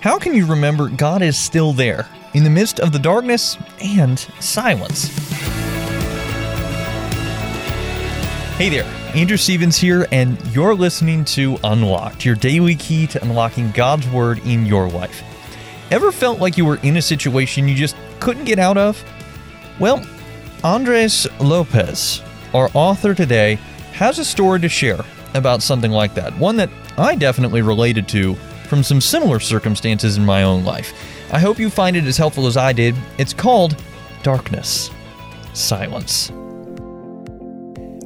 How can you remember God is still there in the midst of the darkness and silence? Hey there, Andrew Stevens here, and you're listening to Unlocked, your daily key to unlocking God's Word in your life. Ever felt like you were in a situation you just couldn't get out of? Well, Andres Lopez, our author today, has a story to share about something like that, one that I definitely related to from some similar circumstances in my own life. I hope you find it as helpful as I did. It's called Darkness, Silence.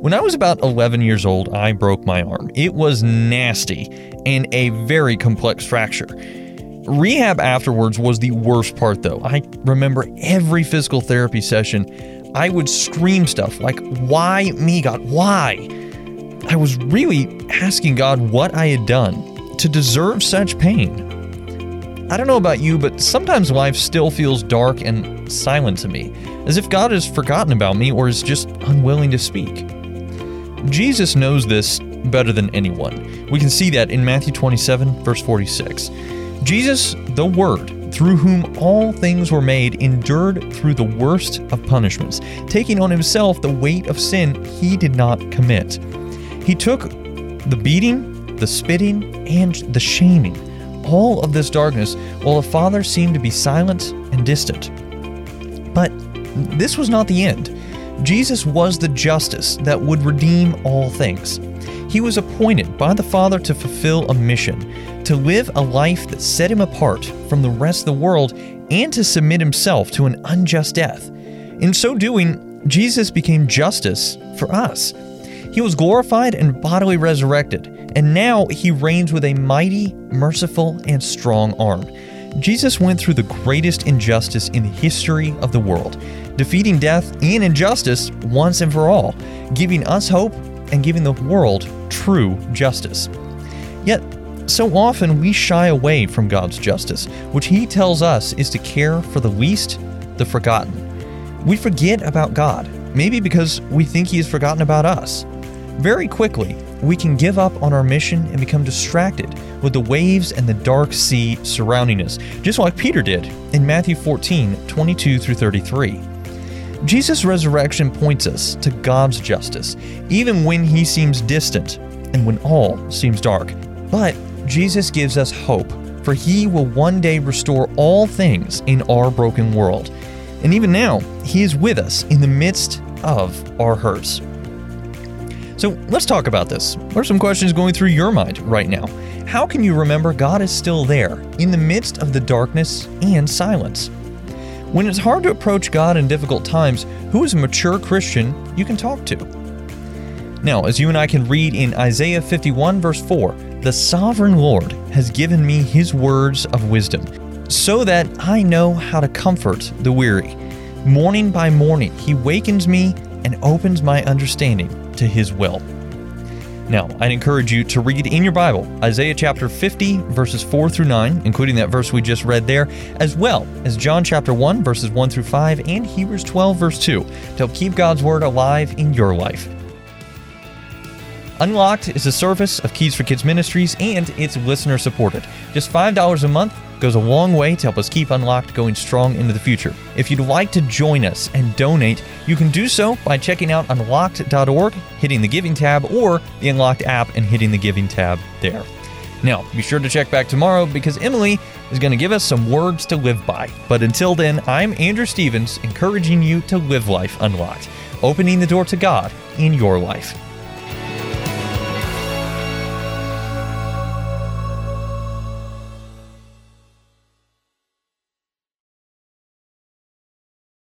When I was about 11 years old, I broke my arm. It was nasty and a very complex fracture. Rehab afterwards was the worst part, though. I remember every physical therapy session, I would scream stuff like, Why me, God? Why? I was really asking God what I had done to deserve such pain. I don't know about you, but sometimes life still feels dark and silent to me, as if God has forgotten about me or is just unwilling to speak. Jesus knows this better than anyone. We can see that in Matthew 27, verse 46. Jesus, the Word, through whom all things were made, endured through the worst of punishments, taking on himself the weight of sin he did not commit. He took the beating, the spitting, and the shaming, all of this darkness, while the Father seemed to be silent and distant. But this was not the end. Jesus was the justice that would redeem all things. He was appointed by the Father to fulfill a mission, to live a life that set him apart from the rest of the world, and to submit himself to an unjust death. In so doing, Jesus became justice for us. He was glorified and bodily resurrected, and now he reigns with a mighty, merciful, and strong arm. Jesus went through the greatest injustice in the history of the world, defeating death and injustice once and for all, giving us hope and giving the world true justice. Yet, so often we shy away from God's justice, which He tells us is to care for the least, the forgotten. We forget about God, maybe because we think He has forgotten about us. Very quickly, we can give up on our mission and become distracted with the waves and the dark sea surrounding us, just like Peter did in Matthew 14 22 through 33. Jesus' resurrection points us to God's justice, even when he seems distant and when all seems dark. But Jesus gives us hope, for he will one day restore all things in our broken world. And even now, he is with us in the midst of our hurts. So let's talk about this. What are some questions going through your mind right now? How can you remember God is still there in the midst of the darkness and silence? When it's hard to approach God in difficult times, who is a mature Christian you can talk to? Now, as you and I can read in Isaiah 51, verse 4, the sovereign Lord has given me his words of wisdom, so that I know how to comfort the weary. Morning by morning, he wakens me and opens my understanding to his will. Now, I'd encourage you to read in your Bible Isaiah chapter 50, verses 4 through 9, including that verse we just read there, as well as John chapter 1, verses 1 through 5, and Hebrews 12, verse 2, to help keep God's Word alive in your life. Unlocked is a service of Keys for Kids Ministries and it's listener supported. Just $5 a month goes a long way to help us keep Unlocked going strong into the future. If you'd like to join us and donate, you can do so by checking out unlocked.org, hitting the Giving tab, or the Unlocked app and hitting the Giving tab there. Now, be sure to check back tomorrow because Emily is going to give us some words to live by. But until then, I'm Andrew Stevens, encouraging you to live life unlocked, opening the door to God in your life.